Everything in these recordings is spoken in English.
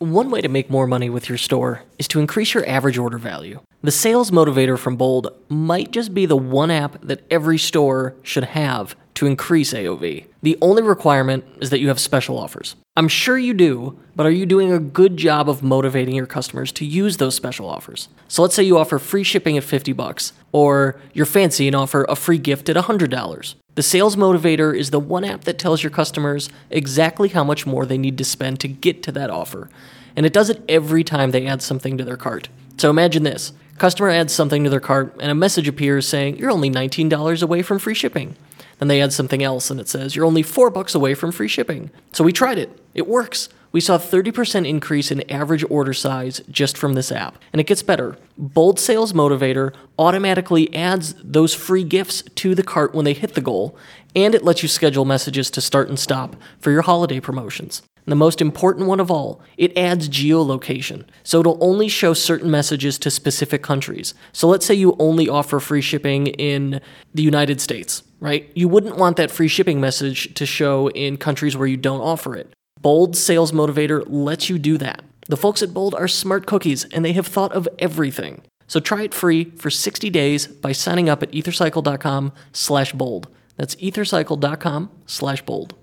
One way to make more money with your store is to increase your average order value. The sales motivator from Bold might just be the one app that every store should have to increase AOV. The only requirement is that you have special offers. I'm sure you do, but are you doing a good job of motivating your customers to use those special offers? So let's say you offer free shipping at 50 bucks, or you're fancy and offer a free gift at $100. The Sales Motivator is the one app that tells your customers exactly how much more they need to spend to get to that offer. And it does it every time they add something to their cart. So imagine this customer adds something to their cart, and a message appears saying, You're only $19 away from free shipping. Then they add something else, and it says, You're only 4 bucks away from free shipping. So we tried it. It works. We saw a 30% increase in average order size just from this app. And it gets better. Bold Sales Motivator automatically adds those free gifts to the cart when they hit the goal, and it lets you schedule messages to start and stop for your holiday promotions. And the most important one of all, it adds geolocation. So it'll only show certain messages to specific countries. So let's say you only offer free shipping in the United States, right? You wouldn't want that free shipping message to show in countries where you don't offer it. Bold Sales Motivator lets you do that. The folks at Bold are smart cookies and they have thought of everything. So try it free for 60 days by signing up at ethercycle.com slash bold. That's ethercycle.com slash bold.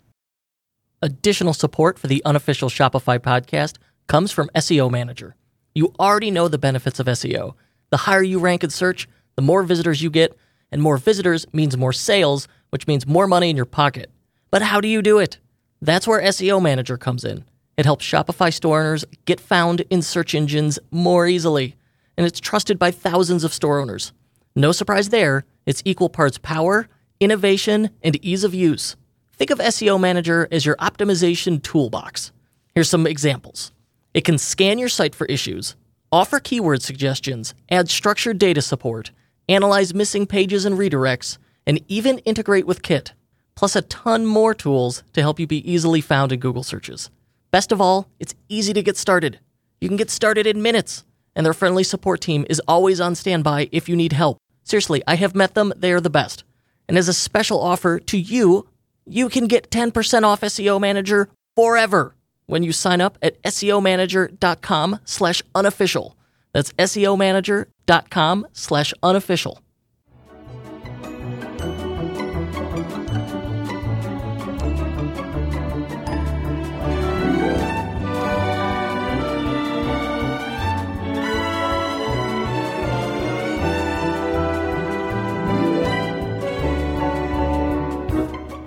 Additional support for the unofficial Shopify podcast comes from SEO Manager. You already know the benefits of SEO. The higher you rank in search, the more visitors you get, and more visitors means more sales, which means more money in your pocket. But how do you do it? That's where SEO Manager comes in. It helps Shopify store owners get found in search engines more easily, and it's trusted by thousands of store owners. No surprise there, it's equal parts power, innovation, and ease of use. Think of SEO Manager as your optimization toolbox. Here's some examples it can scan your site for issues, offer keyword suggestions, add structured data support, analyze missing pages and redirects, and even integrate with Kit plus a ton more tools to help you be easily found in Google searches. Best of all, it's easy to get started. You can get started in minutes, and their friendly support team is always on standby if you need help. Seriously, I have met them, they are the best. And as a special offer to you, you can get 10% off SEO Manager forever when you sign up at SEOmanager.com slash unofficial. That's SEOmanager.com slash unofficial.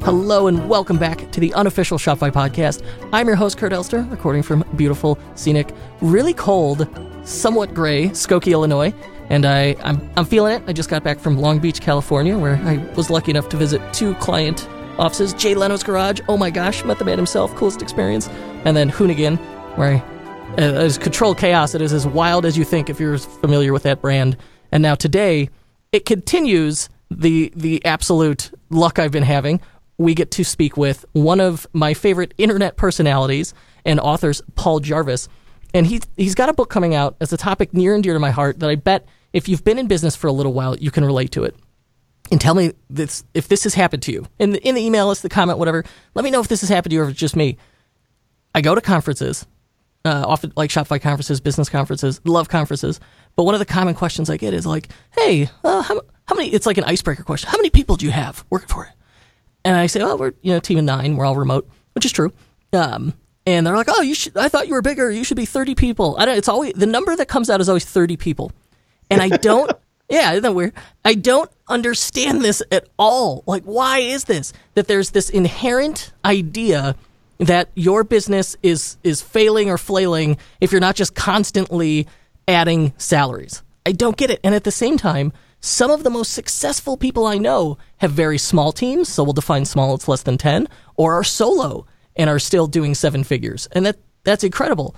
Hello and welcome back to the unofficial Shopify podcast. I'm your host, Kurt Elster, recording from beautiful, scenic, really cold, somewhat gray Skokie, Illinois. And I, I'm, I'm feeling it. I just got back from Long Beach, California, where I was lucky enough to visit two client offices. Jay Leno's Garage, oh my gosh, met the man himself, coolest experience. And then Hoonigan, where I, uh, controlled chaos. It is as wild as you think if you're familiar with that brand. And now today, it continues the the absolute luck I've been having we get to speak with one of my favorite internet personalities and authors, Paul Jarvis. And he's, he's got a book coming out as a topic near and dear to my heart that I bet if you've been in business for a little while, you can relate to it. And tell me this, if this has happened to you. In the, in the email, us the comment, whatever. Let me know if this has happened to you or if it's just me. I go to conferences, uh, often like Shopify conferences, business conferences, love conferences. But one of the common questions I get is like, hey, uh, how, how many, it's like an icebreaker question. How many people do you have working for it? And I say, oh, we're you know team of nine. We're all remote, which is true. Um, and they're like, oh, you should. I thought you were bigger. You should be thirty people. I don't. It's always the number that comes out is always thirty people, and I don't. yeah, isn't that weird? I don't understand this at all. Like, why is this? That there's this inherent idea that your business is is failing or flailing if you're not just constantly adding salaries. I don't get it. And at the same time, some of the most successful people I know have very small teams, so we'll define small, it's less than 10, or are solo and are still doing seven figures. And that that's incredible.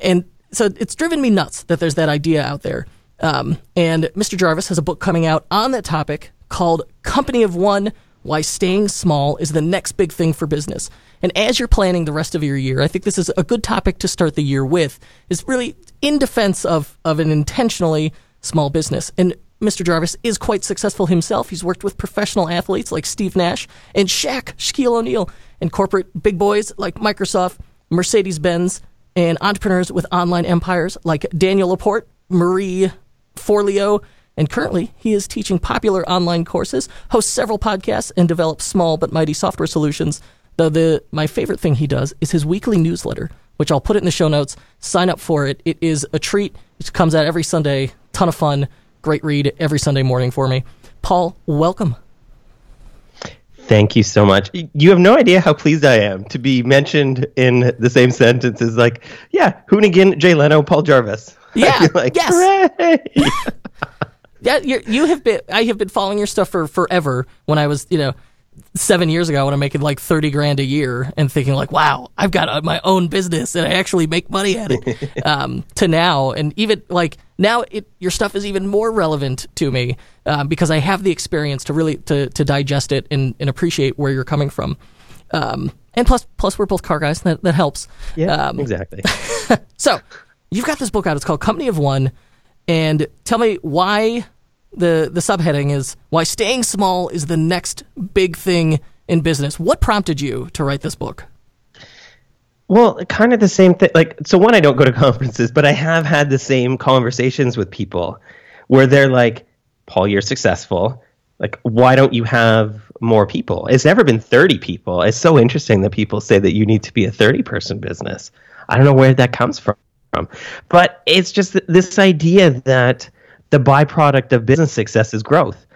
And so it's driven me nuts that there's that idea out there. Um, and Mr. Jarvis has a book coming out on that topic called Company of One Why Staying Small is the Next Big Thing for Business. And as you're planning the rest of your year, I think this is a good topic to start the year with, is really in defense of, of an intentionally small business. And Mr. Jarvis is quite successful himself. He's worked with professional athletes like Steve Nash and Shaq, Shaquille O'Neal, and corporate big boys like Microsoft, Mercedes Benz, and entrepreneurs with online empires like Danielle LaPorte, Marie Forleo, and currently he is teaching popular online courses, hosts several podcasts, and develops small but mighty software solutions. Though the my favorite thing he does is his weekly newsletter, which I'll put it in the show notes. Sign up for it. It is a treat. It comes out every Sunday. Ton of fun. Great read every Sunday morning for me. Paul, welcome. Thank you so much. You have no idea how pleased I am to be mentioned in the same sentence as like, yeah, Hoonigan, Jay Leno, Paul Jarvis. Yeah. like, yes. yeah, you have been. I have been following your stuff for forever. When I was, you know, seven years ago when I'm making like 30 grand a year and thinking like, wow, I've got my own business and I actually make money at it. um, to now, and even like now, it, your stuff is even more relevant to me um, because I have the experience to really to, to digest it and, and appreciate where you're coming from. Um, and plus, plus we're both car guys. That that helps. Yeah, um, exactly. so you've got this book out. It's called Company of One, and tell me why the the subheading is why staying small is the next big thing in business. What prompted you to write this book? Well, kind of the same thing. Like, so one, I don't go to conferences, but I have had the same conversations with people where they're like, Paul, you're successful. Like, why don't you have more people? It's never been 30 people. It's so interesting that people say that you need to be a 30 person business. I don't know where that comes from. But it's just this idea that the byproduct of business success is growth.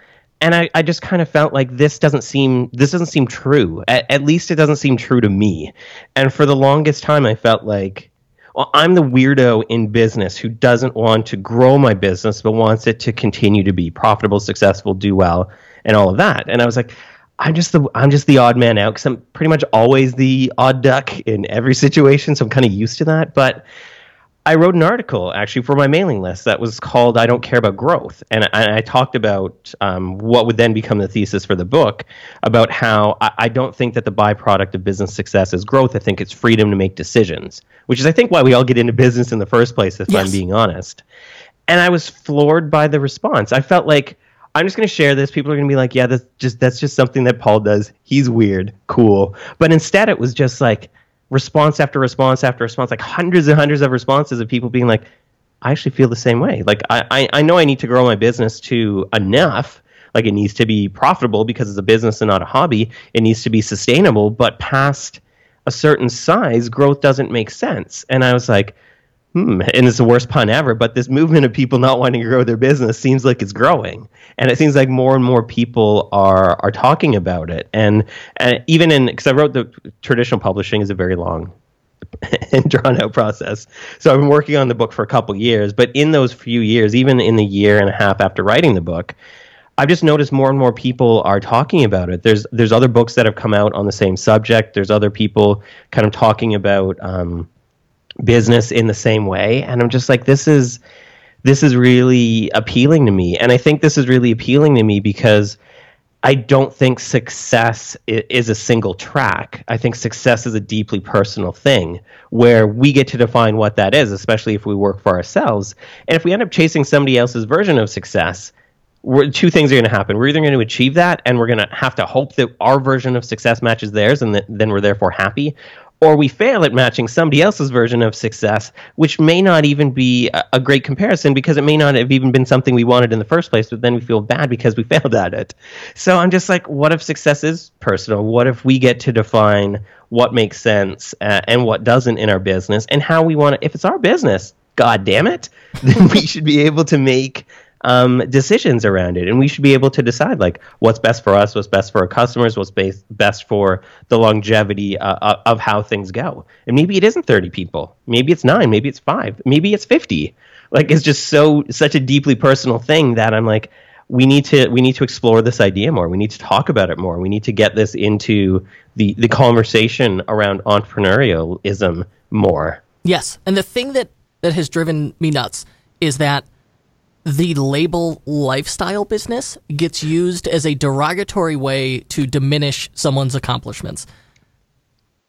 And I, I just kind of felt like this doesn't seem this doesn't seem true. At, at least it doesn't seem true to me. And for the longest time, I felt like well, I'm the weirdo in business who doesn't want to grow my business, but wants it to continue to be profitable, successful, do well, and all of that. And I was like, I'm just the I'm just the odd man out because I'm pretty much always the odd duck in every situation, so I'm kind of used to that. But I wrote an article actually for my mailing list that was called "I Don't Care About Growth," and I, I talked about um, what would then become the thesis for the book about how I, I, don't think that the byproduct of business success is growth. I think it's freedom to make decisions, which is I think why we all get into business in the first place. If yes. I'm being honest, and I was floored by the response. I felt like I'm just going to share this. People are going to be like, "Yeah, that's just that's just something that Paul does. He's weird, cool." But instead, it was just like response after response after response, like hundreds and hundreds of responses of people being like, I actually feel the same way. Like I, I, I know I need to grow my business to enough. Like it needs to be profitable because it's a business and not a hobby. It needs to be sustainable, but past a certain size, growth doesn't make sense. And I was like, hmm, and it's the worst pun ever, but this movement of people not wanting to grow their business seems like it's growing. And it seems like more and more people are are talking about it. And, and even in, because I wrote the traditional publishing is a very long and drawn out process. So I've been working on the book for a couple years, but in those few years, even in the year and a half after writing the book, I've just noticed more and more people are talking about it. There's there's other books that have come out on the same subject. There's other people kind of talking about um, business in the same way. And i'm just like this is this is really appealing to me. And i think this is really appealing to me because i don't think success is a single track. I think success is a deeply personal thing where we get to define what that is especially if we work for ourselves. And if we end up chasing somebody else's version of success two things are going to happen. We're either going to achieve that, and we're going to have to hope that our version of success matches theirs, and that, then we're therefore happy, or we fail at matching somebody else's version of success, which may not even be a, great comparison because it may not have even been something we wanted in the first place, but then we feel bad because we failed at it. So I'm just like, what if success is personal? What if we get to define what makes sense uh, and what doesn't in our business and how we want to, if it's our business, God damn it, then we should be able to make um, decisions around it, and we should be able to decide like what's best for us, what's best for our customers, what's base, best for the longevity uh, uh, of how things go. And maybe it isn't thirty people, maybe it's nine, maybe it's five, maybe it's fifty. Like it's just so such a deeply personal thing that I'm like, we need to we need to explore this idea more. We need to talk about it more. We need to get this into the the conversation around entrepreneurialism more. Yes, and the thing that that has driven me nuts is that the label lifestyle business gets used as a derogatory way to diminish someone's accomplishments.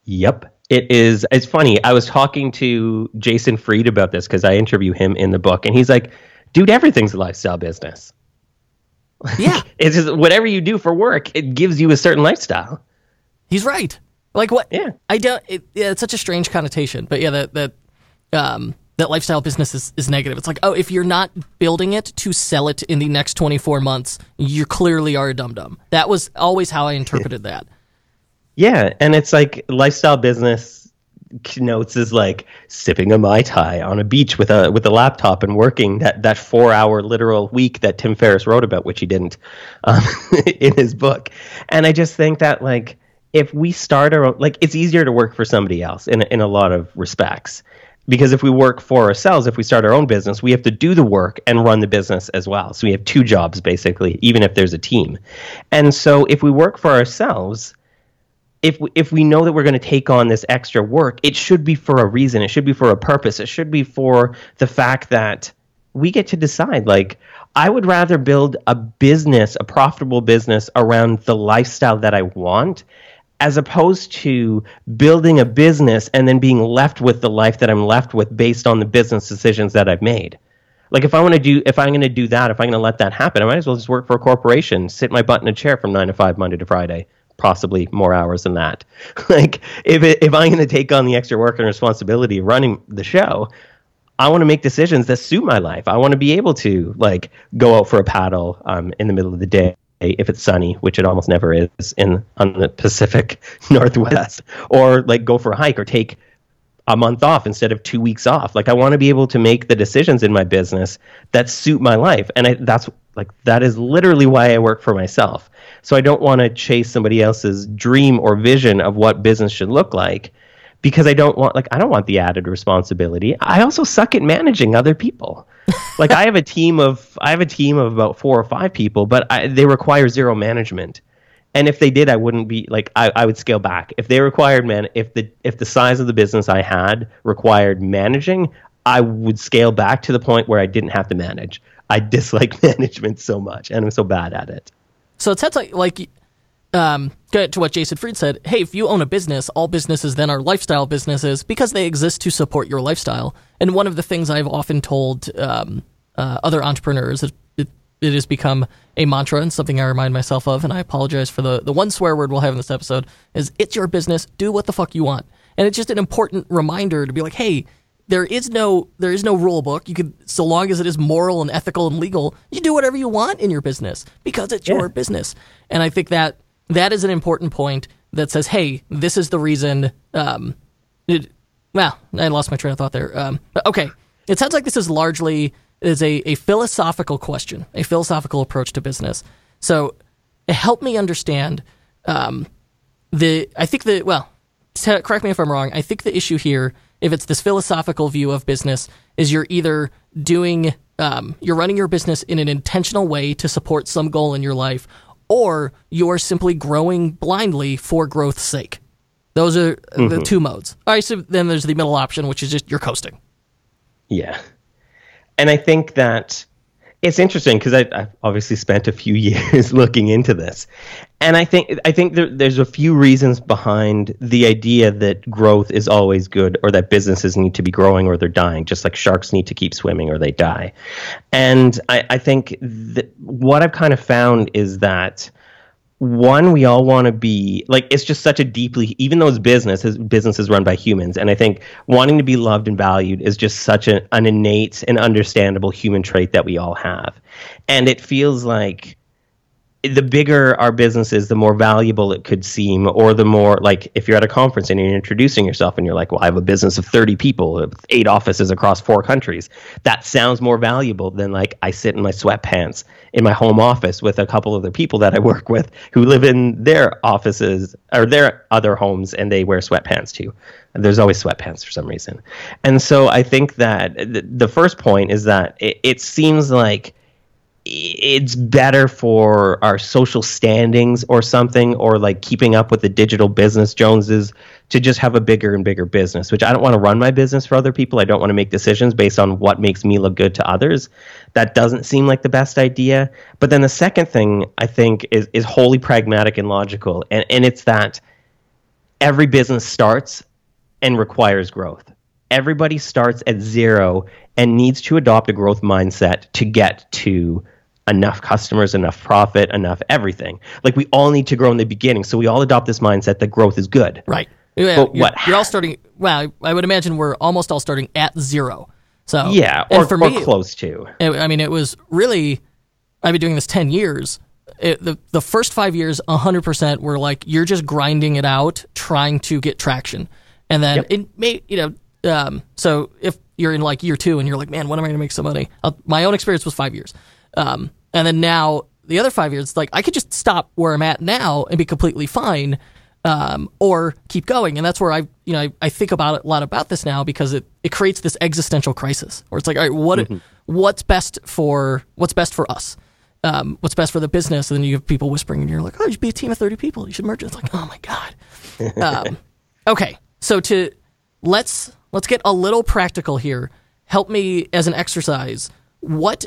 Yep. It is. It's funny. I was talking to Jason Fried about this because I interview him in the book, and he's like, dude, everything's a lifestyle business. Yeah. it's just whatever you do for work, it gives you a certain lifestyle. He's right. Like what? Yeah. I don't. It, yeah, it's such a strange connotation, but yeah, that that um, that lifestyle business is, is negative. It's like, oh, if you're not building it to sell it in the next 24 months, you clearly are a dum dum. That was always how I interpreted that. Yeah, and it's like lifestyle business notes is like sipping a mai tai on a beach with a with a laptop and working that that four hour literal week that Tim Ferriss wrote about, which he didn't um, in his book. And I just think that like if we start our own, like it's easier to work for somebody else in in a lot of respects because if we work for ourselves, if we start our own business, we have to do the work and run the business as well. So we have two jobs basically, even if there's a team. And so if we work for ourselves, if we, if we know that we're going to take on this extra work, it should be for a reason. It should be for a purpose. It should be for the fact that we get to decide. Like, I would rather build a business, a profitable business around the lifestyle that I want as opposed to building a business and then being left with the life that I'm left with based on the business decisions that I've made. Like if I want to do if I'm going to do that, if I'm going to let that happen, I might as well just work for a corporation, sit my butt in a chair from 9 to 5 Monday to Friday, possibly more hours than that. like if it, if I'm going to take on the extra work and responsibility of running the show, I want to make decisions that suit my life. I want to be able to like go out for a paddle um, in the middle of the day if it's sunny, which it almost never is in on the Pacific Northwest, or like go for a hike or take a month off instead of two weeks off. Like I want to be able to make the decisions in my business that suit my life, and I, that's like that is literally why I work for myself. So I don't want to chase somebody else's dream or vision of what business should look like because I don't want like I don't want the added responsibility. I also suck at managing other people. like I have a team of I have a team of about four or five people, but I, they require zero management. And if they did, I wouldn't be like I, I would scale back. If they required man, if the if the size of the business I had required managing, I would scale back to the point where I didn't have to manage. I dislike management so much, and I'm so bad at it. So it sounds like like um, to what Jason Fried said, hey, if you own a business, all businesses then are lifestyle businesses because they exist to support your lifestyle. And one of the things I've often told um, uh, other entrepreneurs, it, it, it, has become a mantra and something I remind myself of, and I apologize for the, the one swear word we'll have in this episode, is it's your business, do what the fuck you want. And it's just an important reminder to be like, hey, there is no there is no rule book. You could so long as it is moral and ethical and legal, you do whatever you want in your business because it's yeah. your business. And I think that that is an important point that says, hey, this is the reason. Um, it, well, I lost my train of thought there. Um, okay, it sounds like this is largely is a, a philosophical question, a philosophical approach to business. So, help me understand um, the. I think the well, correct me if I'm wrong. I think the issue here, if it's this philosophical view of business, is you're either doing um, you're running your business in an intentional way to support some goal in your life, or you're simply growing blindly for growth's sake. Those are mm-hmm. the two modes. All right, so then there's the middle option, which is just you're coasting. Yeah. And I think that it's interesting because I've obviously spent a few years looking into this, and I think I think there, there's a few reasons behind the idea that growth is always good, or that businesses need to be growing or they're dying, just like sharks need to keep swimming or they die. And I, I think what I've kind of found is that one we all want to be like it's just such a deeply even though it's business his business is run by humans and i think wanting to be loved and valued is just such an, an innate and understandable human trait that we all have. And it feels like the bigger our business is, the more valuable it could seem, or the more like if you're at a conference and you're introducing yourself and you're like, well, I have a business of 30 people, eight offices across four countries. That sounds more valuable than like I sit in my sweatpants in my home office with a couple other people that I work with who live in their offices or their other homes and they wear sweatpants too. There's always sweatpants for some reason. And so I think that the first point is that it, it seems like it's better for our social standings or something or like keeping up with the digital business joneses to just have a bigger and bigger business which i don't want to run my business for other people. I don't want to make decisions based on what makes me look good to others. That doesn't seem like the best idea. But then the second thing i think is is wholly pragmatic and logical and, and it's that every business starts and requires growth. Everybody starts at zero and needs to adopt a growth mindset to get to enough customers, enough profit, enough everything. Like we all need to grow in the beginning. So we all adopt this mindset that growth is good. Right. Yeah, But you're, what- you're all starting. Well, I, I would imagine we're almost all starting at zero. So Yeah, or, for or me, close to. it- I mean, it was really. I've been doing this ten years. It, the the first five years, hundred percent, were like you're just grinding it out, trying to get traction, and then Yep. it may you know. Um, so if you're in like year two and you're like, man, when am I going to make some money? Uh, my own experience was five years, um, and then now the other five years, like I could just stop where I'm at now and be completely fine, um, or keep going. And that's where I, you know, I, I think about it, a lot about this now because it, it creates this existential crisis where it's like, all right, what what's best for what's best for us, um, what's best for the business, and then you have people whispering, and you're like, oh, you should be a team of thirty people, you should merge. It's like, oh my god. um, okay, so to let's let's get a little practical here. Help me as an exercise. What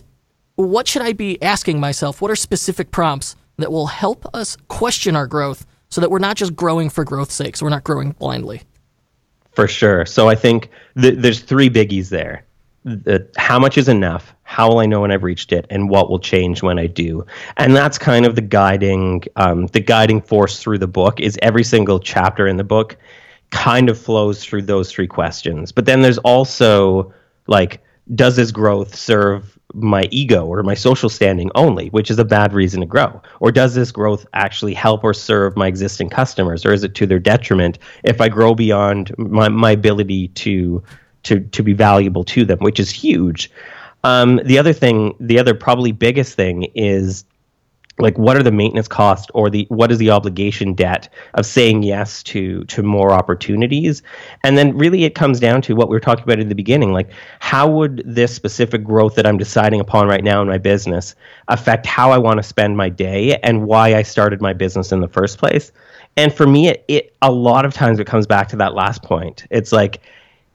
what should I be asking myself? What are specific prompts that will help us question our growth so that we're not just growing for growth's sake, so we're not growing blindly? For sure. So I think th- there's three biggies there. The, how much is enough? How will I know when I've reached it? And what will change when I do? And that's kind of the guiding, um, the guiding force through the book. Is every single chapter in the book kind of flows through those three questions. But then there's also like, does this growth serve my ego or my social standing only, which is a bad reason to grow? Or does this growth actually help or serve my existing customers, or is it to their detriment if I grow beyond my, my ability to to to be valuable to them, which is huge. Um, the other thing, the other probably biggest thing is like what are the maintenance costs or the what is the obligation debt of saying yes to to more opportunities? And then really it comes down to what we were talking about in the beginning like how would this specific growth that i'm deciding upon right now in my business affect how i want to spend my day and why i started my business in the first place? And for me it, it a lot of times it comes back to that last point. It's like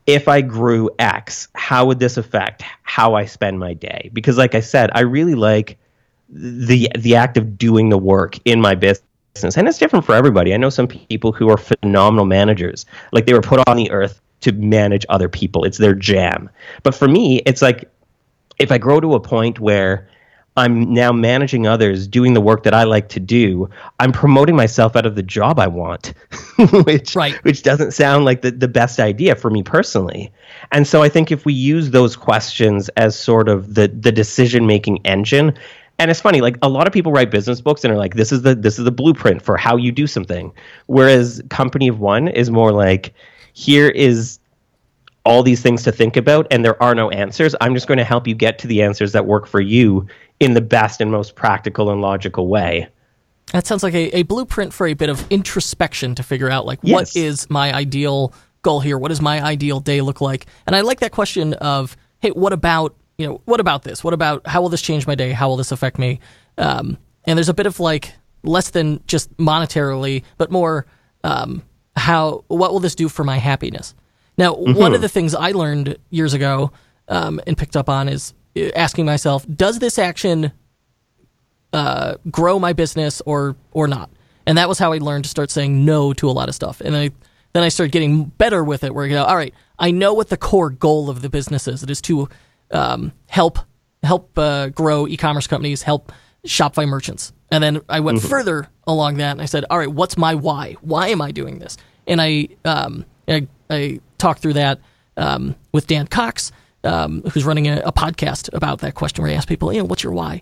if I grew X, how would this affect how I spend my day? Because, like I said, I really like the the act of doing the work in my business, and it's different for everybody. I know some people who are phenomenal managers, like they were put on the earth to manage other people. It's their jam. But for me, it's like if I grow to a point where I'm now managing others, doing the work that I like to do. I'm promoting myself out of the job I want, which Right. which doesn't sound like the, the best idea for me personally. And so I think if we use those questions as sort of the the decision making engine, and it's funny, like a lot of people write business books and are like, this is the this is the blueprint for how you do something. Whereas Company of One is more like, here is all these things to think about and there are no answers. I'm just going to help you get to the answers that work for you in the best and most practical and logical way. That sounds like a, a blueprint for a bit of introspection to figure out like what Yes. is my ideal goal here? What does my ideal day look like? And I like that question of, hey, what about you know, what about this? What about how will this change my day? How will this affect me? Um, and there's a bit of like less than just monetarily, but more um, how what will this do for my happiness? Now, one of the things I learned years ago um, and picked up on is uh, asking myself, does this action uh, grow my business or or not. And that was how I learned to start saying no to a lot of stuff. And I then I started getting better with it. Where you go, all right, I know what the core goal of the business is. It is to um, help help uh, grow e-commerce companies, help Shopify merchants. And then I went further along that, and I said, all right, what's my why? Why am I doing this? And I um, I, I talked through that um, with Dan Cox, um, who's running a, a podcast about that question, where he asked people, you know, what's your why?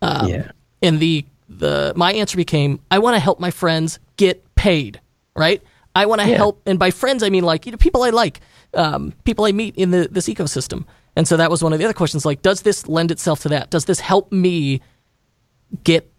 Um, Yeah. And the the my answer became, I want to help my friends get paid, right? I want to Yeah. help, and by friends I mean like you know people I like, um, people I meet in the this ecosystem. And so that was one of the other questions. Like, does this lend itself to that? Does this help me get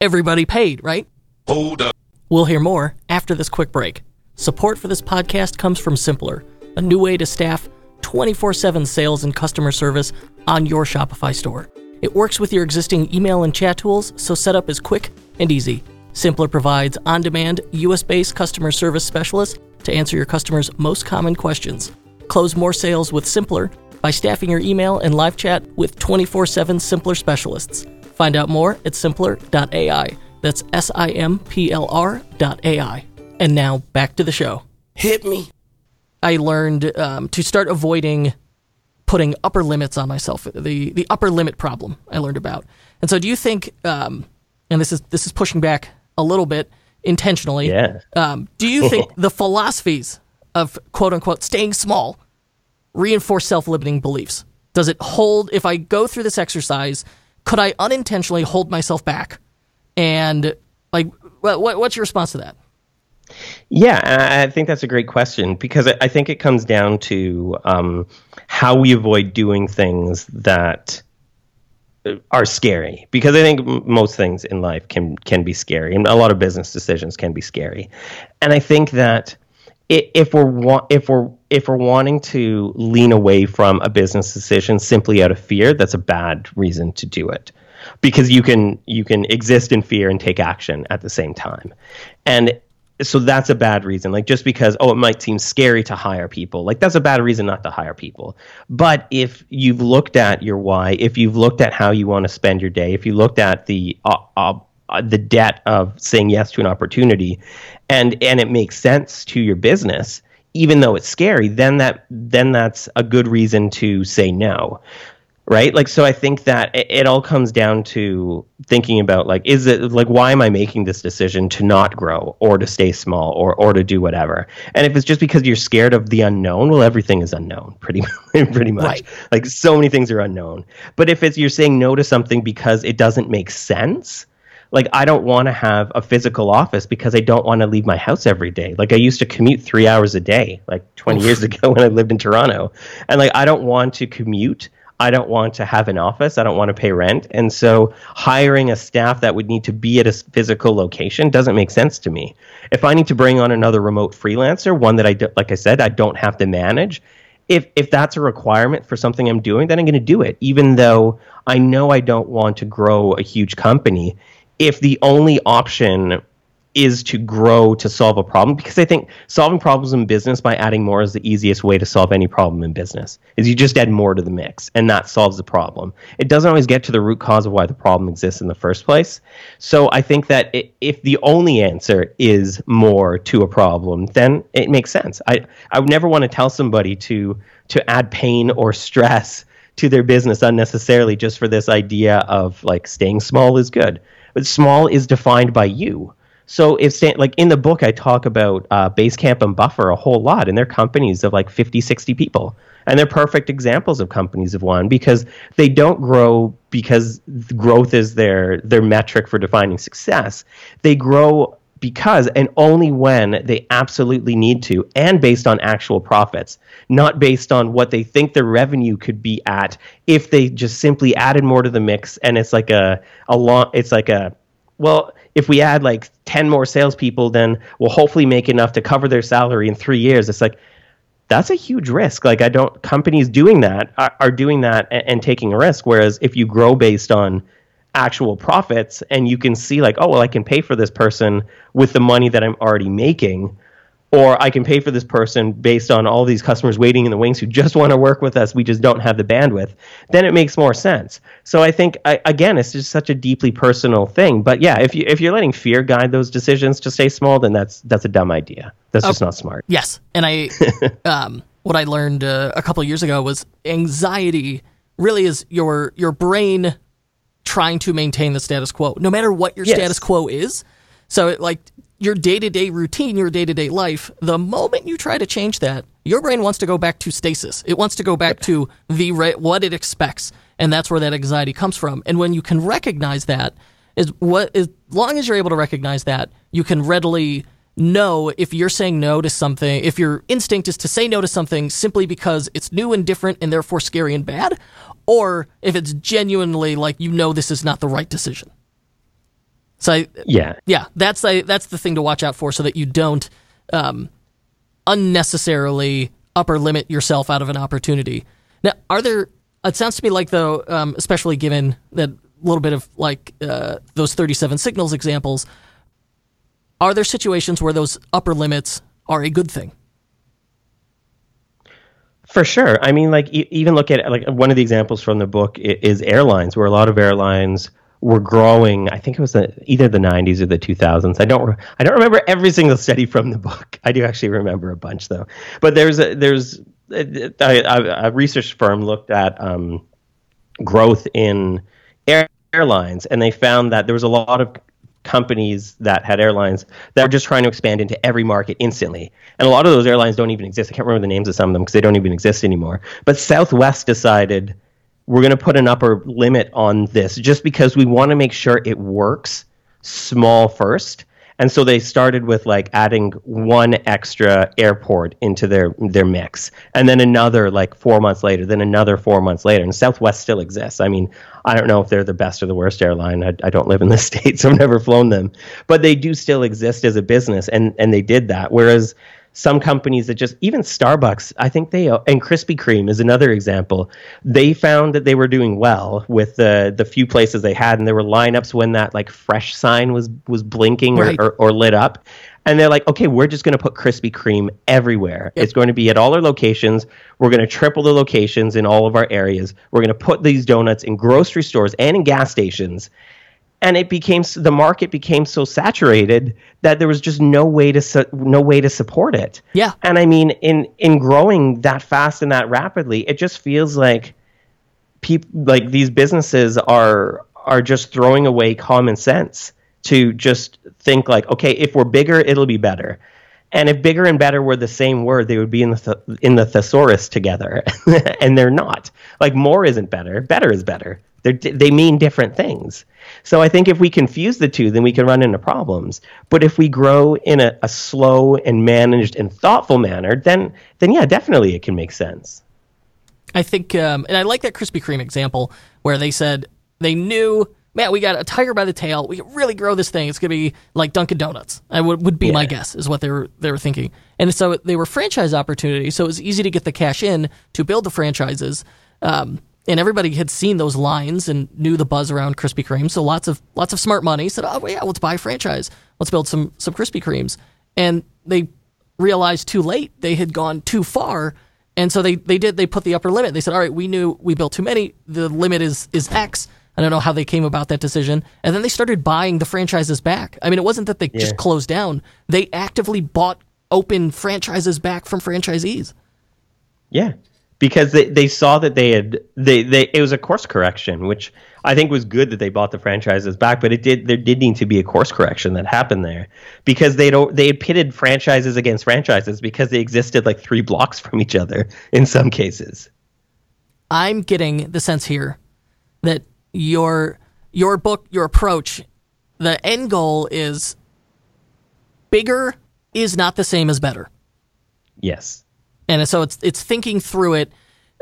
everybody paid? Right? Hold up. We'll hear more after this quick break. Support for this podcast comes from Simplr, a new way to staff 24 7 sales and customer service on your Shopify store. It works with your existing email and chat tools, so setup is quick and easy. Simplr provides on demand, US based customer service specialists to answer your customers' most common questions. Close more sales with Simplr by staffing your email and live chat with 24 7 Simplr specialists. Find out more at simplr.ai. That's S I M P L R.ai. And now back to the show. Hit me. I learned um, to start avoiding putting upper limits on myself. The the upper limit problem I learned about. And so, do you think? Um, and this is this is pushing back a little bit. intentionally. Yeah. Um, do you think the philosophies of quote unquote staying small reinforce self limiting beliefs? Does it hold, if I go through this exercise, could I unintentionally hold myself back? And, like, what, what's your response to that? Yeah, I think that's a great question because I think it comes down to um, how we avoid doing things that are scary because I think most things in life can can be scary and a lot of business decisions can be scary. And I think that if we're wa- if we're if we're wanting to lean away from a business decision simply out of fear, that's a bad reason to do it. Because you can you can exist in fear and take action at the same time. And so that's a bad reason. Like just because oh it might seem scary to hire people, like that's a bad reason not to hire people. But if you've looked at your why, if you've looked at how you want to spend your day, if you looked at the uh, uh, the debt of saying yes to an opportunity, and and it makes sense to your business, even though it's scary, then that then that's a good reason to say no right? Like so i think that it, it, all comes down to thinking about like is it like why am i making this decision to not grow or to stay small or or to do whatever? And if it's just because you're scared of the unknown well everything is unknown pretty pretty much. Right. like so many things are unknown. But if it's you're saying no to something because it doesn't make sense like I don't want to have a physical office because I don't want to leave my house every day. Like I used to commute 3 hours a day like 20 years ago when I lived in Toronto. And like I don't want to commute I don't want to have an office. I don't want to pay rent. And so hiring a staff that would need to be at a physical location doesn't make sense to me. If I need to bring on another remote freelancer, one that I, do, like I said, I don't have to manage, if, if that's a requirement for something I'm doing, then I'm going to do it, even though I know I don't want to grow a huge company. If the only option is to grow to solve a problem because I think solving problems in business by adding more is the easiest way to solve any problem in business. Is you just add more to the mix and that solves the problem. It doesn't always get to the root cause of why the problem exists in the first place. So I think that if the only answer is more to a problem, then it makes sense. I I would never want to tell somebody to to add pain or stress to their business unnecessarily just for this idea of like staying small is good. But small is defined by you so if like in the book, I talk about uh, Basecamp and Buffer a whole lot, and they're companies of like 50, 60 people. And they're perfect examples of companies of one because they don't grow because growth is their their metric for defining success. They grow because and only when they absolutely need to and based on actual profits not based on what they think their revenue could be at if they just simply added more to the mix and it's like a a long it's like a well if we add like 10 more salespeople, then we'll hopefully make enough to cover their salary in three years. It's like, that's a huge risk. Like, I don't, companies doing that are, are doing that and, and taking a risk. Whereas if you grow based on actual profits and you can see, like, oh, well, I can pay for this person with the money that I'm already making or I can pay for this person based on all these customers waiting in the wings who just want to work with us. We just don't have the bandwidth. Then it makes more sense. So I think I, again, it's just such a deeply personal thing. But yeah, if you if you're letting fear guide those decisions to stay small, then that's that's a dumb idea. That's just not smart. Yes, and I um, what I learned uh, a couple years ago was anxiety really is your your brain trying to maintain the status quo, no matter what your yes. status quo is. So it, like your day to day routine, your day to day life, the moment you try to change that, your brain wants to go back to stasis. It wants to go back to the what it expects, and that's where that anxiety comes from. And when you can recognize that, is what as long as you're able to recognize that, you can readily know if you're saying no to something, if your instinct is to say no to something simply because it's new and different and therefore scary and bad, or if it's genuinely like you know this is not the right decision. So I, yeah, yeah, that's a, that's the thing to watch out for, so that you don't um, unnecessarily upper limit yourself out of an opportunity. Now, are there? It sounds to me like though, um, especially given that little bit of like uh, those 37signals examples, are there situations where those upper limits are a good thing? For sure. I mean, like e- even look at like one of the examples from the book is airlines, where a lot of airlines were growing. I think it was the, either the 90s or the 2000s. I don't I don't remember every single study from the book. I do actually remember a bunch though. But there's a, there's a, a, a research firm looked at um, growth in air, airlines, and they found that there was a lot of companies that had airlines that were just trying to expand into every market instantly. And a lot of those airlines don't even exist. I can't remember the names of some of them because they don't even exist anymore. But Southwest decided we're going to put an upper limit on this just because we want to make sure it works small first and so they started with like adding one extra airport into their their mix, and then another like four months later, then another four months later. And Southwest still exists. I mean, I don't know if they're the best or the worst airline. I, I don't live in the states. so I've never flown them, but they do still exist as a business, and and they did that. Whereas some companies that just even Starbucks, I think they and Krispy Kreme is another example. They found that they were doing well with the the few places they had, and there were lineups when that like fresh sign was was blinking right. or, or, or, lit up. And they're like, okay, we're just going to put Krispy Kreme everywhere. Yep. It's going to be at all our locations. We're going to triple the locations in all of our areas. We're going to put these donuts in grocery stores and in gas stations and it became the market became so saturated that there was just no way to su- no way to support it. Yeah. And I mean in in growing that fast and that rapidly, it just feels like people like these businesses are are just throwing away common sense to just think like okay, if we're bigger, it'll be better. And if bigger and better were the same word, they would be in the th- in the thesaurus together, and they're not. Like more isn't better, better is better. They they mean different things. So I think if we confuse the two, then we can run into problems. But if we grow in a, a slow and managed and thoughtful manner, then then yeah, definitely it can make sense. I think, um, and I like that Krispy Kreme example where they said they knew, man, we got a tiger by the tail. We can really grow this thing. It's gonna be like Dunkin' Donuts. I would would be yeah. my guess is what they were they were thinking. And so they were franchise opportunities. So it was easy to get the cash in to build the franchises. Um, and everybody had seen those lines and knew the buzz around Krispy Kreme. So lots of lots of smart money said, "Oh yeah, let's buy a franchise. Let's build some some Krispy Kremes." And they realized too late they had gone too far, and so they they did they put the upper limit. They said, "All right, we knew we built too many. The limit is is X." I don't know how they came about that decision. And then they started buying the franchises back. I mean, it wasn't that they yeah. just closed down; they actively bought open franchises back from franchisees. Yeah, because they, they saw that they had they, they it was a course correction which i think was good that they bought the franchises back but it did there did need to be a course correction that happened there because they don't they had pitted franchises against franchises because they existed like three blocks from each other in some cases. I'm getting the sense here that your your book your approach the end goal is bigger is not the same as better. Yes and so it's it's thinking through it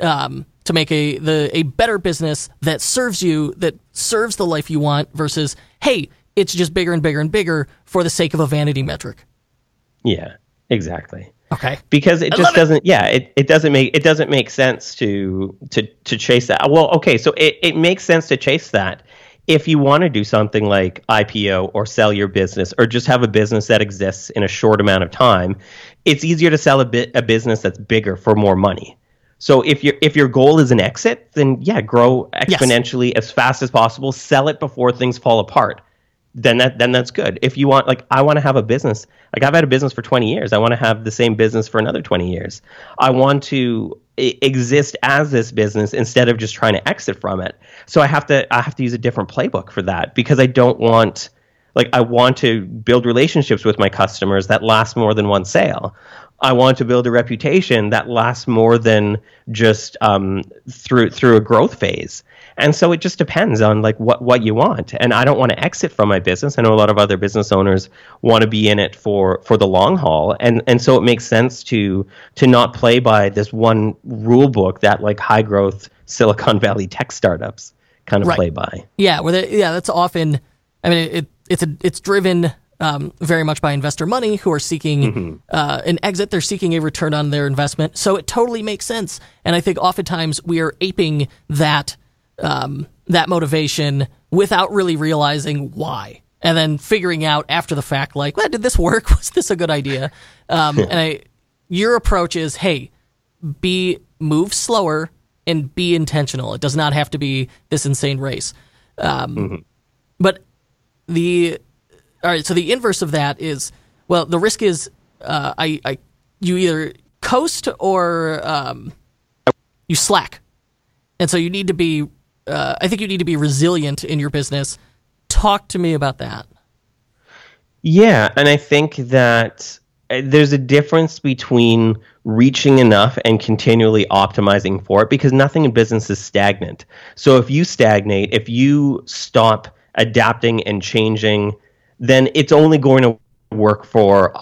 um, to make a the a better business that serves you, that serves the life you want, versus hey, it's just bigger and bigger and bigger for the sake of a vanity metric. Yeah, exactly. Okay. Because it just doesn't. It. Yeah, it, it doesn't make it doesn't make sense to to to chase that. Well, okay, so it, it makes sense to chase that if you want to do something like IPO or sell your business or just have a business that exists in a short amount of time, it's easier to sell a bit a business that's bigger for more money. So if your if your goal is an exit, then yeah, grow exponentially yes. as fast as possible, sell it before things fall apart. Then that then that's good. If you want like I want to have a business. Like I've had a business for 20 years. I want to have the same business for another 20 years. I want to exist as this business instead of just trying to exit from it. So I have to I have to use a different playbook for that because I don't want like I want to build relationships with my customers that last more than one sale. I want to build a reputation that lasts more than just um, through through a growth phase. And so it just depends on like what, what you want. And I don't want to exit from my business. I know a lot of other business owners want to be in it for, for the long haul. And and so it makes sense to to not play by this one rule book that like high growth Silicon Valley tech startups kind of right. play by. Yeah, where they, yeah, that's often I mean it, it's a it's driven um, very much by investor money who are seeking mm-hmm. uh, an exit. They're seeking a return on their investment. So it totally makes sense. And I think oftentimes we are aping that um, that motivation without really realizing why, and then figuring out after the fact, like, well, did this work? Was this a good idea? Um, and I, your approach is, hey, be move slower and be intentional. It does not have to be this insane race. Um, mm-hmm. But the all right, so the inverse of that is, well, the risk is, uh, I, I, you either coast or um, you slack, and so you need to be uh, I think you need to be resilient in your business. Talk to me about that. Yeah, and I think that uh, there's a difference between reaching enough and continually optimizing for it because nothing in business is stagnant. So if you stagnate, if you stop adapting and changing, then it's only going to work for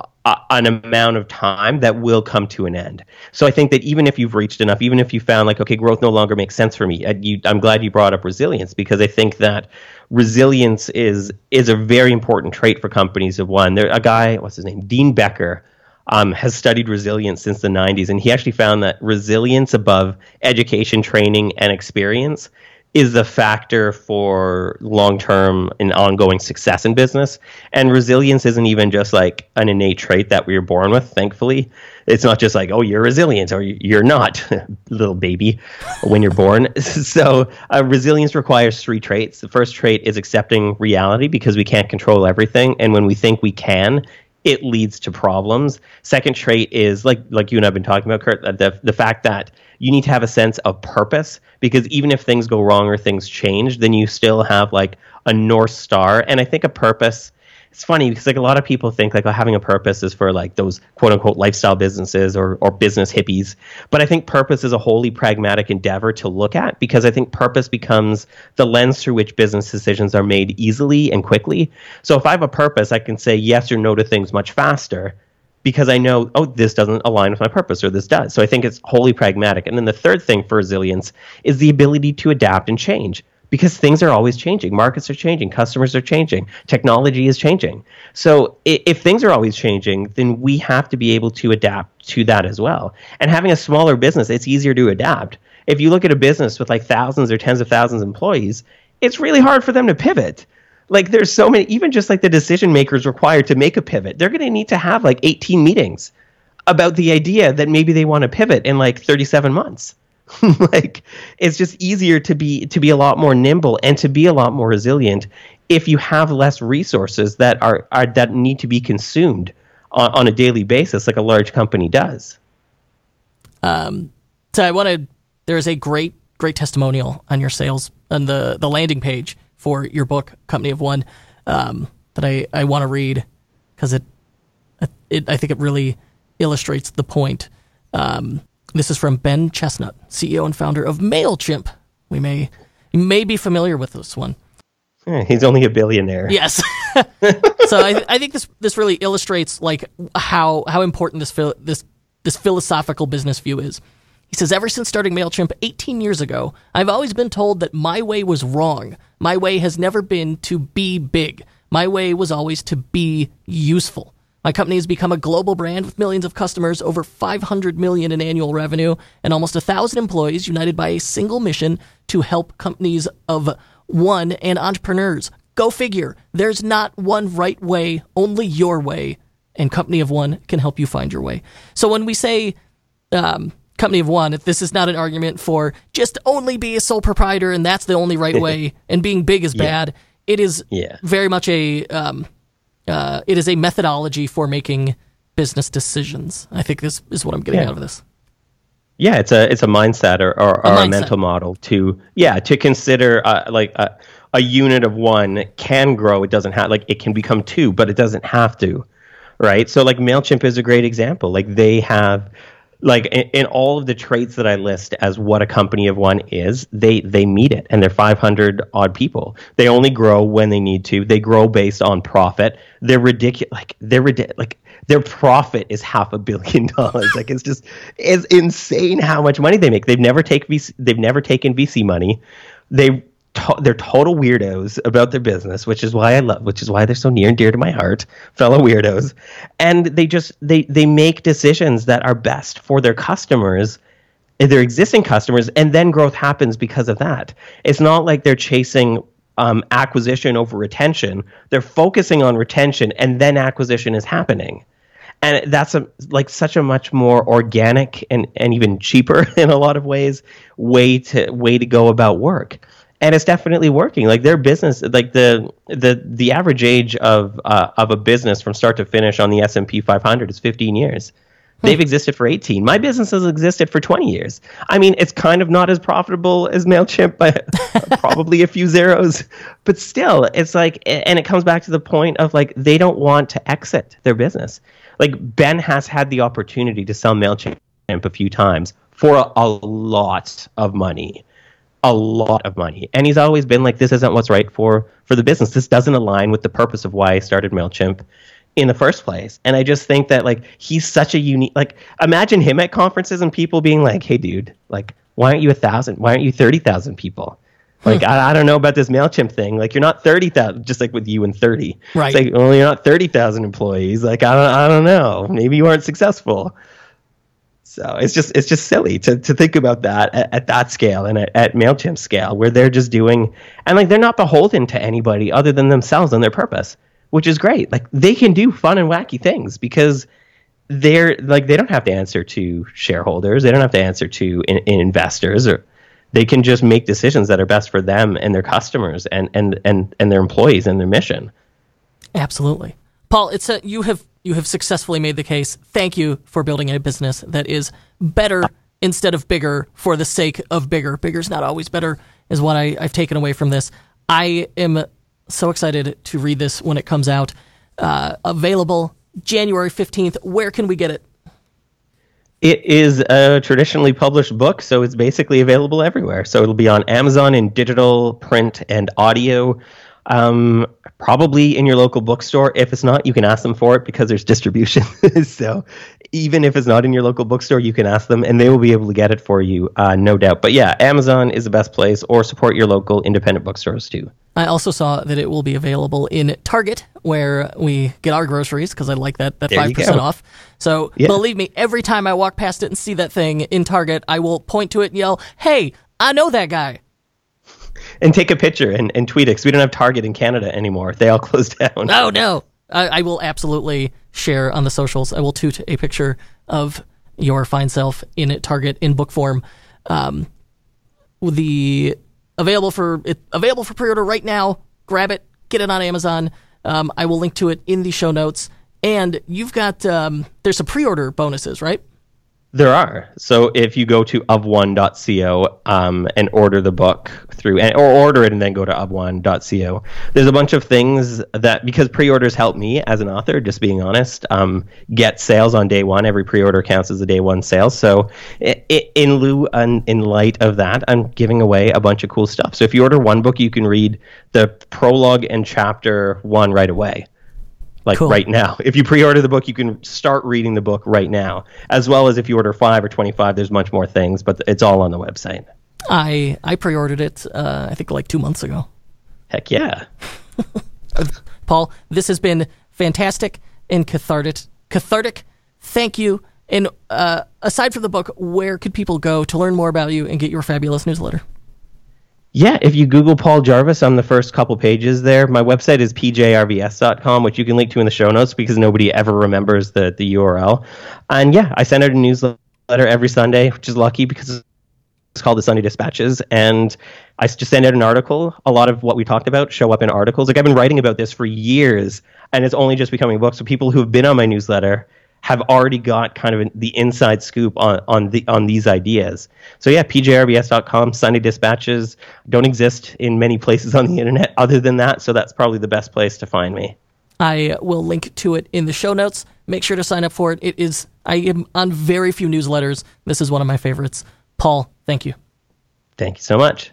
an amount of time that will come to an end. So I think that even if you've reached enough, even if you found like, okay, growth no longer makes sense for me, I, you, I'm glad you brought up resilience because I think that resilience is is a very important trait for companies of one. There, a guy, what's his name, Dean Becker. Um, has studied resilience since the 90s, and he actually found that resilience above education, training, and experience is the factor for long term and ongoing success in business. And resilience isn't even just like an innate trait that we are born with, thankfully. It's not just like, oh, you're resilient or you're not, little baby, when you're born. so, uh, resilience requires three traits. The first trait is accepting reality because we can't control everything. And when we think we can, it leads to problems. Second trait is like like you and I've been talking about, Kurt, the the fact that you need to have a sense of purpose because even if things go wrong or things change, then you still have like a north star. And I think a purpose. It's funny because like a lot of people think like oh, having a purpose is for like those quote unquote lifestyle businesses or or business hippies. But I think purpose is a wholly pragmatic endeavor to look at because I think purpose becomes the lens through which business decisions are made easily and quickly. So if I have a purpose, I can say yes or no to things much faster because I know, oh, this doesn't align with my purpose or this does. So I think it's wholly pragmatic. And then the third thing for resilience is the ability to adapt and change because things are always changing. Markets are changing, customers are changing, technology is changing. So if things are always changing, then we have to be able to adapt to that as well. And having a smaller business, it's easier to adapt. If you look at a business with like thousands or tens of thousands of employees, it's really hard for them to pivot like there's so many even just like the decision makers required to make a pivot they're going to need to have like 18 meetings about the idea that maybe they want to pivot in like 37 months. Like it's just easier to be to be a lot more nimble and to be a lot more resilient if you have less resources that are, are that need to be consumed on, on a daily basis like a large company does. Um so i want to there's a great great testimonial on your sales on the the landing page for your book, Company of One, um, that I, I want to read because it, it, I think it really illustrates the point. Um, this is from Ben Chestnut, CEO and founder of MailChimp. We may, you may be familiar with this one. Yeah, he's only a billionaire. Yes. so I, I think this this really illustrates like how how important this this this philosophical business view is. He says, Ever since starting MailChimp 18 years ago, I've always been told that my way was wrong. My way has never been to be big. My way was always to be useful. My company has become a global brand with millions of customers, over 500 million in annual revenue, and almost a thousand employees united by a single mission to help companies of one and entrepreneurs. Go figure. There's not one right way, only your way, and Company of One can help you find your way. So when we say um, company of one, if this is not an argument for just only be a sole proprietor and that's the only right way, and being big is bad. It is yeah. very much a um, uh, it is a methodology for making business decisions. I think this is what I'm getting yeah. out of this. Yeah, it's a it's a mindset or, or, a, or mindset. a mental model to yeah to consider uh, like a, a unit of one can grow. It doesn't have like it can become two, but it doesn't have to, right? So like Mailchimp is a great example. Like they have like in, in, all of the traits that I list as what a company of one is, they they meet it, and they're 500 odd people. They only grow when they need to. They grow based on profit. They're ridiculous. Like they're ridiculous. Like their profit is half a billion dollars. like it's just it's insane how much money they make. They've never take VC, They've never taken VC money. They to- they're total weirdos about their business, which is why I love, which is why they're so near and dear to my heart, fellow weirdos. And they just they they make decisions that are best for their customers, their existing customers, and then growth happens because of that. It's not like they're chasing um, acquisition over retention. They're focusing on retention, and then acquisition is happening. And that's a like such a much more organic and, and even cheaper in a lot of ways way to way to go about work and it's definitely working. Like their business, like the the the average age of uh, of a business from start to finish on the S and P 500 is 15 years. They've existed for 18. My business has existed for 20 years. I mean, it's kind of not as profitable as MailChimp by probably a few zeros, but still, it's like, and it comes back to the point of like, they don't want to exit their business. Like, Ben has had the opportunity to sell MailChimp a few times for a, a lot of money a lot of money and he's always been like this isn't what's right for for the business this doesn't align with the purpose of why i started mailchimp in the first place. And I just think that like he's such a unique like imagine him at conferences and people being like, "Hey, dude, like why aren't you a thousand? Why aren't you thirty thousand people?" Hmm. Like I, I don't know about this Mailchimp thing. Like you're not thirty thousand, just like with you and thirty. Right. It's like well, you're not thirty thousand employees. Like I don't, I don't know. Maybe you aren't successful. So it's just it's just silly to, to think about that at, at that scale and at, at Mailchimp scale, where they're just doing and like they're not beholden to anybody other than themselves and their purpose which is great. Like they can do fun and wacky things because they're like they don't have to answer to shareholders, they don't have to answer to in, in investors, or they can just make decisions that are best for them and their customers and and and and their employees and their mission. Absolutely, Paul. It's a, you have you have successfully made the case. Thank you for building a business that is better instead of bigger for the sake of bigger. Bigger's not always better, is what I, I've taken away from this. I am so excited to read this when it comes out. Uh, available January 15th. Where can we get it? It is a traditionally published book, so it's basically available everywhere. So it'll be on Amazon in digital, print, and audio. Um, probably in your local bookstore. If it's not, you can ask them for it because there's distribution. so even if it's not in your local bookstore, you can ask them and they will be able to get it for you, uh, no doubt. But yeah, Amazon is the best place, or support your local independent bookstores too. I also saw that it will be available in Target, where we get our groceries, because I like that that five percent off. So yeah. believe me, every time I walk past it and see that thing in Target, I will point to it and yell, "Hey, I know that guy." And take a picture and, and tweet it because we don't have Target in Canada anymore. They all closed down. Oh no! I, I, will absolutely share on the socials. I will toot a picture of your fine self in Target in book form. Um, the available for it, available for pre-order right now. Grab it, get it on Amazon. Um, I will link to it in the show notes. And you've got um, there's some pre-order bonuses, right? There are. So if you go to ofone.co um, and order the book through, or order it and then go to ofone.co, there's a bunch of things that, because pre orders help me as an author, just being honest, um, get sales on day one. Every pre order counts as a day one sale. So in lieu, and in light of that, I'm giving away a bunch of cool stuff. So if you order one book, you can read the prologue and chapter one right away like cool. right now. If you pre-order the book, you can start reading the book right now. As well as if you order 5 or 25, there's much more things, but it's all on the website. I I pre-ordered it uh, I think like 2 months ago. Heck yeah. Paul, this has been fantastic and cathartic. Cathartic. Thank you. And uh, aside from the book, where could people go to learn more about you and get your fabulous newsletter? Yeah, if you Google Paul Jarvis on the first couple pages there, my website is pjrvs.com, which you can link to in the show notes because nobody ever remembers the, the URL. And yeah, I send out a newsletter every Sunday, which is lucky because it's called the Sunday Dispatches. And I just send out an article. A lot of what we talked about show up in articles. Like I've been writing about this for years, and it's only just becoming a book. So people who have been on my newsletter have already got kind of the inside scoop on on the on these ideas. So yeah, pjrvs.com, Sunday Dispatches don't exist in many places on the internet other than that, so that's probably the best place to find me. I will link to it in the show notes. Make sure to sign up for it. It is I am on very few newsletters. This is one of my favorites. Paul, thank you. Thank you so much.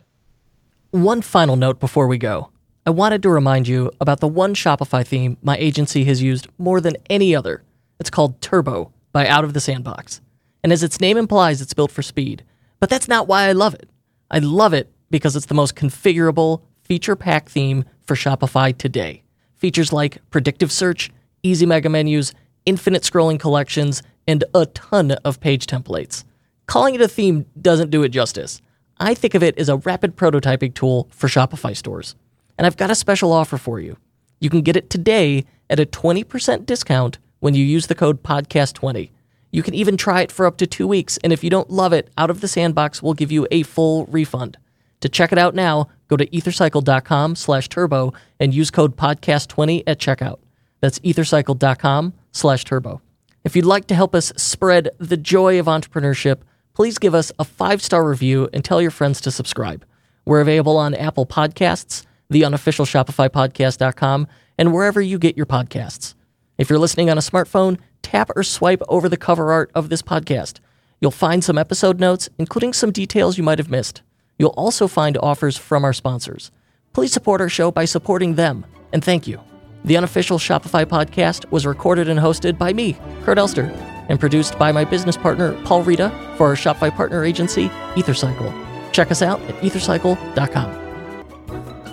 One final note before we go. I wanted to remind you about the one Shopify theme my agency has used more than any other it's called Turbo by Out of the Sandbox. And as its name implies, it's built for speed. But that's not why I love it. I love it because it's the most configurable, feature pack theme for Shopify today. Features like predictive search, easy mega menus, infinite scrolling collections, and a ton of page templates. Calling it a theme doesn't do it justice. I think of it as a rapid prototyping tool for Shopify stores. And I've got a special offer for you. You can get it today at a 20% discount when you use the code podcast20. You can even try it for up to two weeks, and if you don't love it, Out of the Sandbox will give you a full refund. To check it out now, go to ethercycle.com slash turbo and use code podcast20 at checkout. That's ethercycle.com slash turbo. If you'd like to help us spread the joy of entrepreneurship, please give us a five star review and tell your friends to subscribe. We're available on Apple Podcasts, the unofficial ShopifyPodcast.com, and wherever you get your podcasts. If you're listening on a smartphone, tap or swipe over the cover art of this podcast. You'll find some episode notes, including some details you might have missed. You'll also find offers from our sponsors. Please support our show by supporting them, and thank you. The unofficial Shopify podcast was recorded and hosted by me, Kurt Elster, and produced by my business partner, Paul Reda, for our Shopify partner agency, EtherCycle. Check us out at ethercycle.com.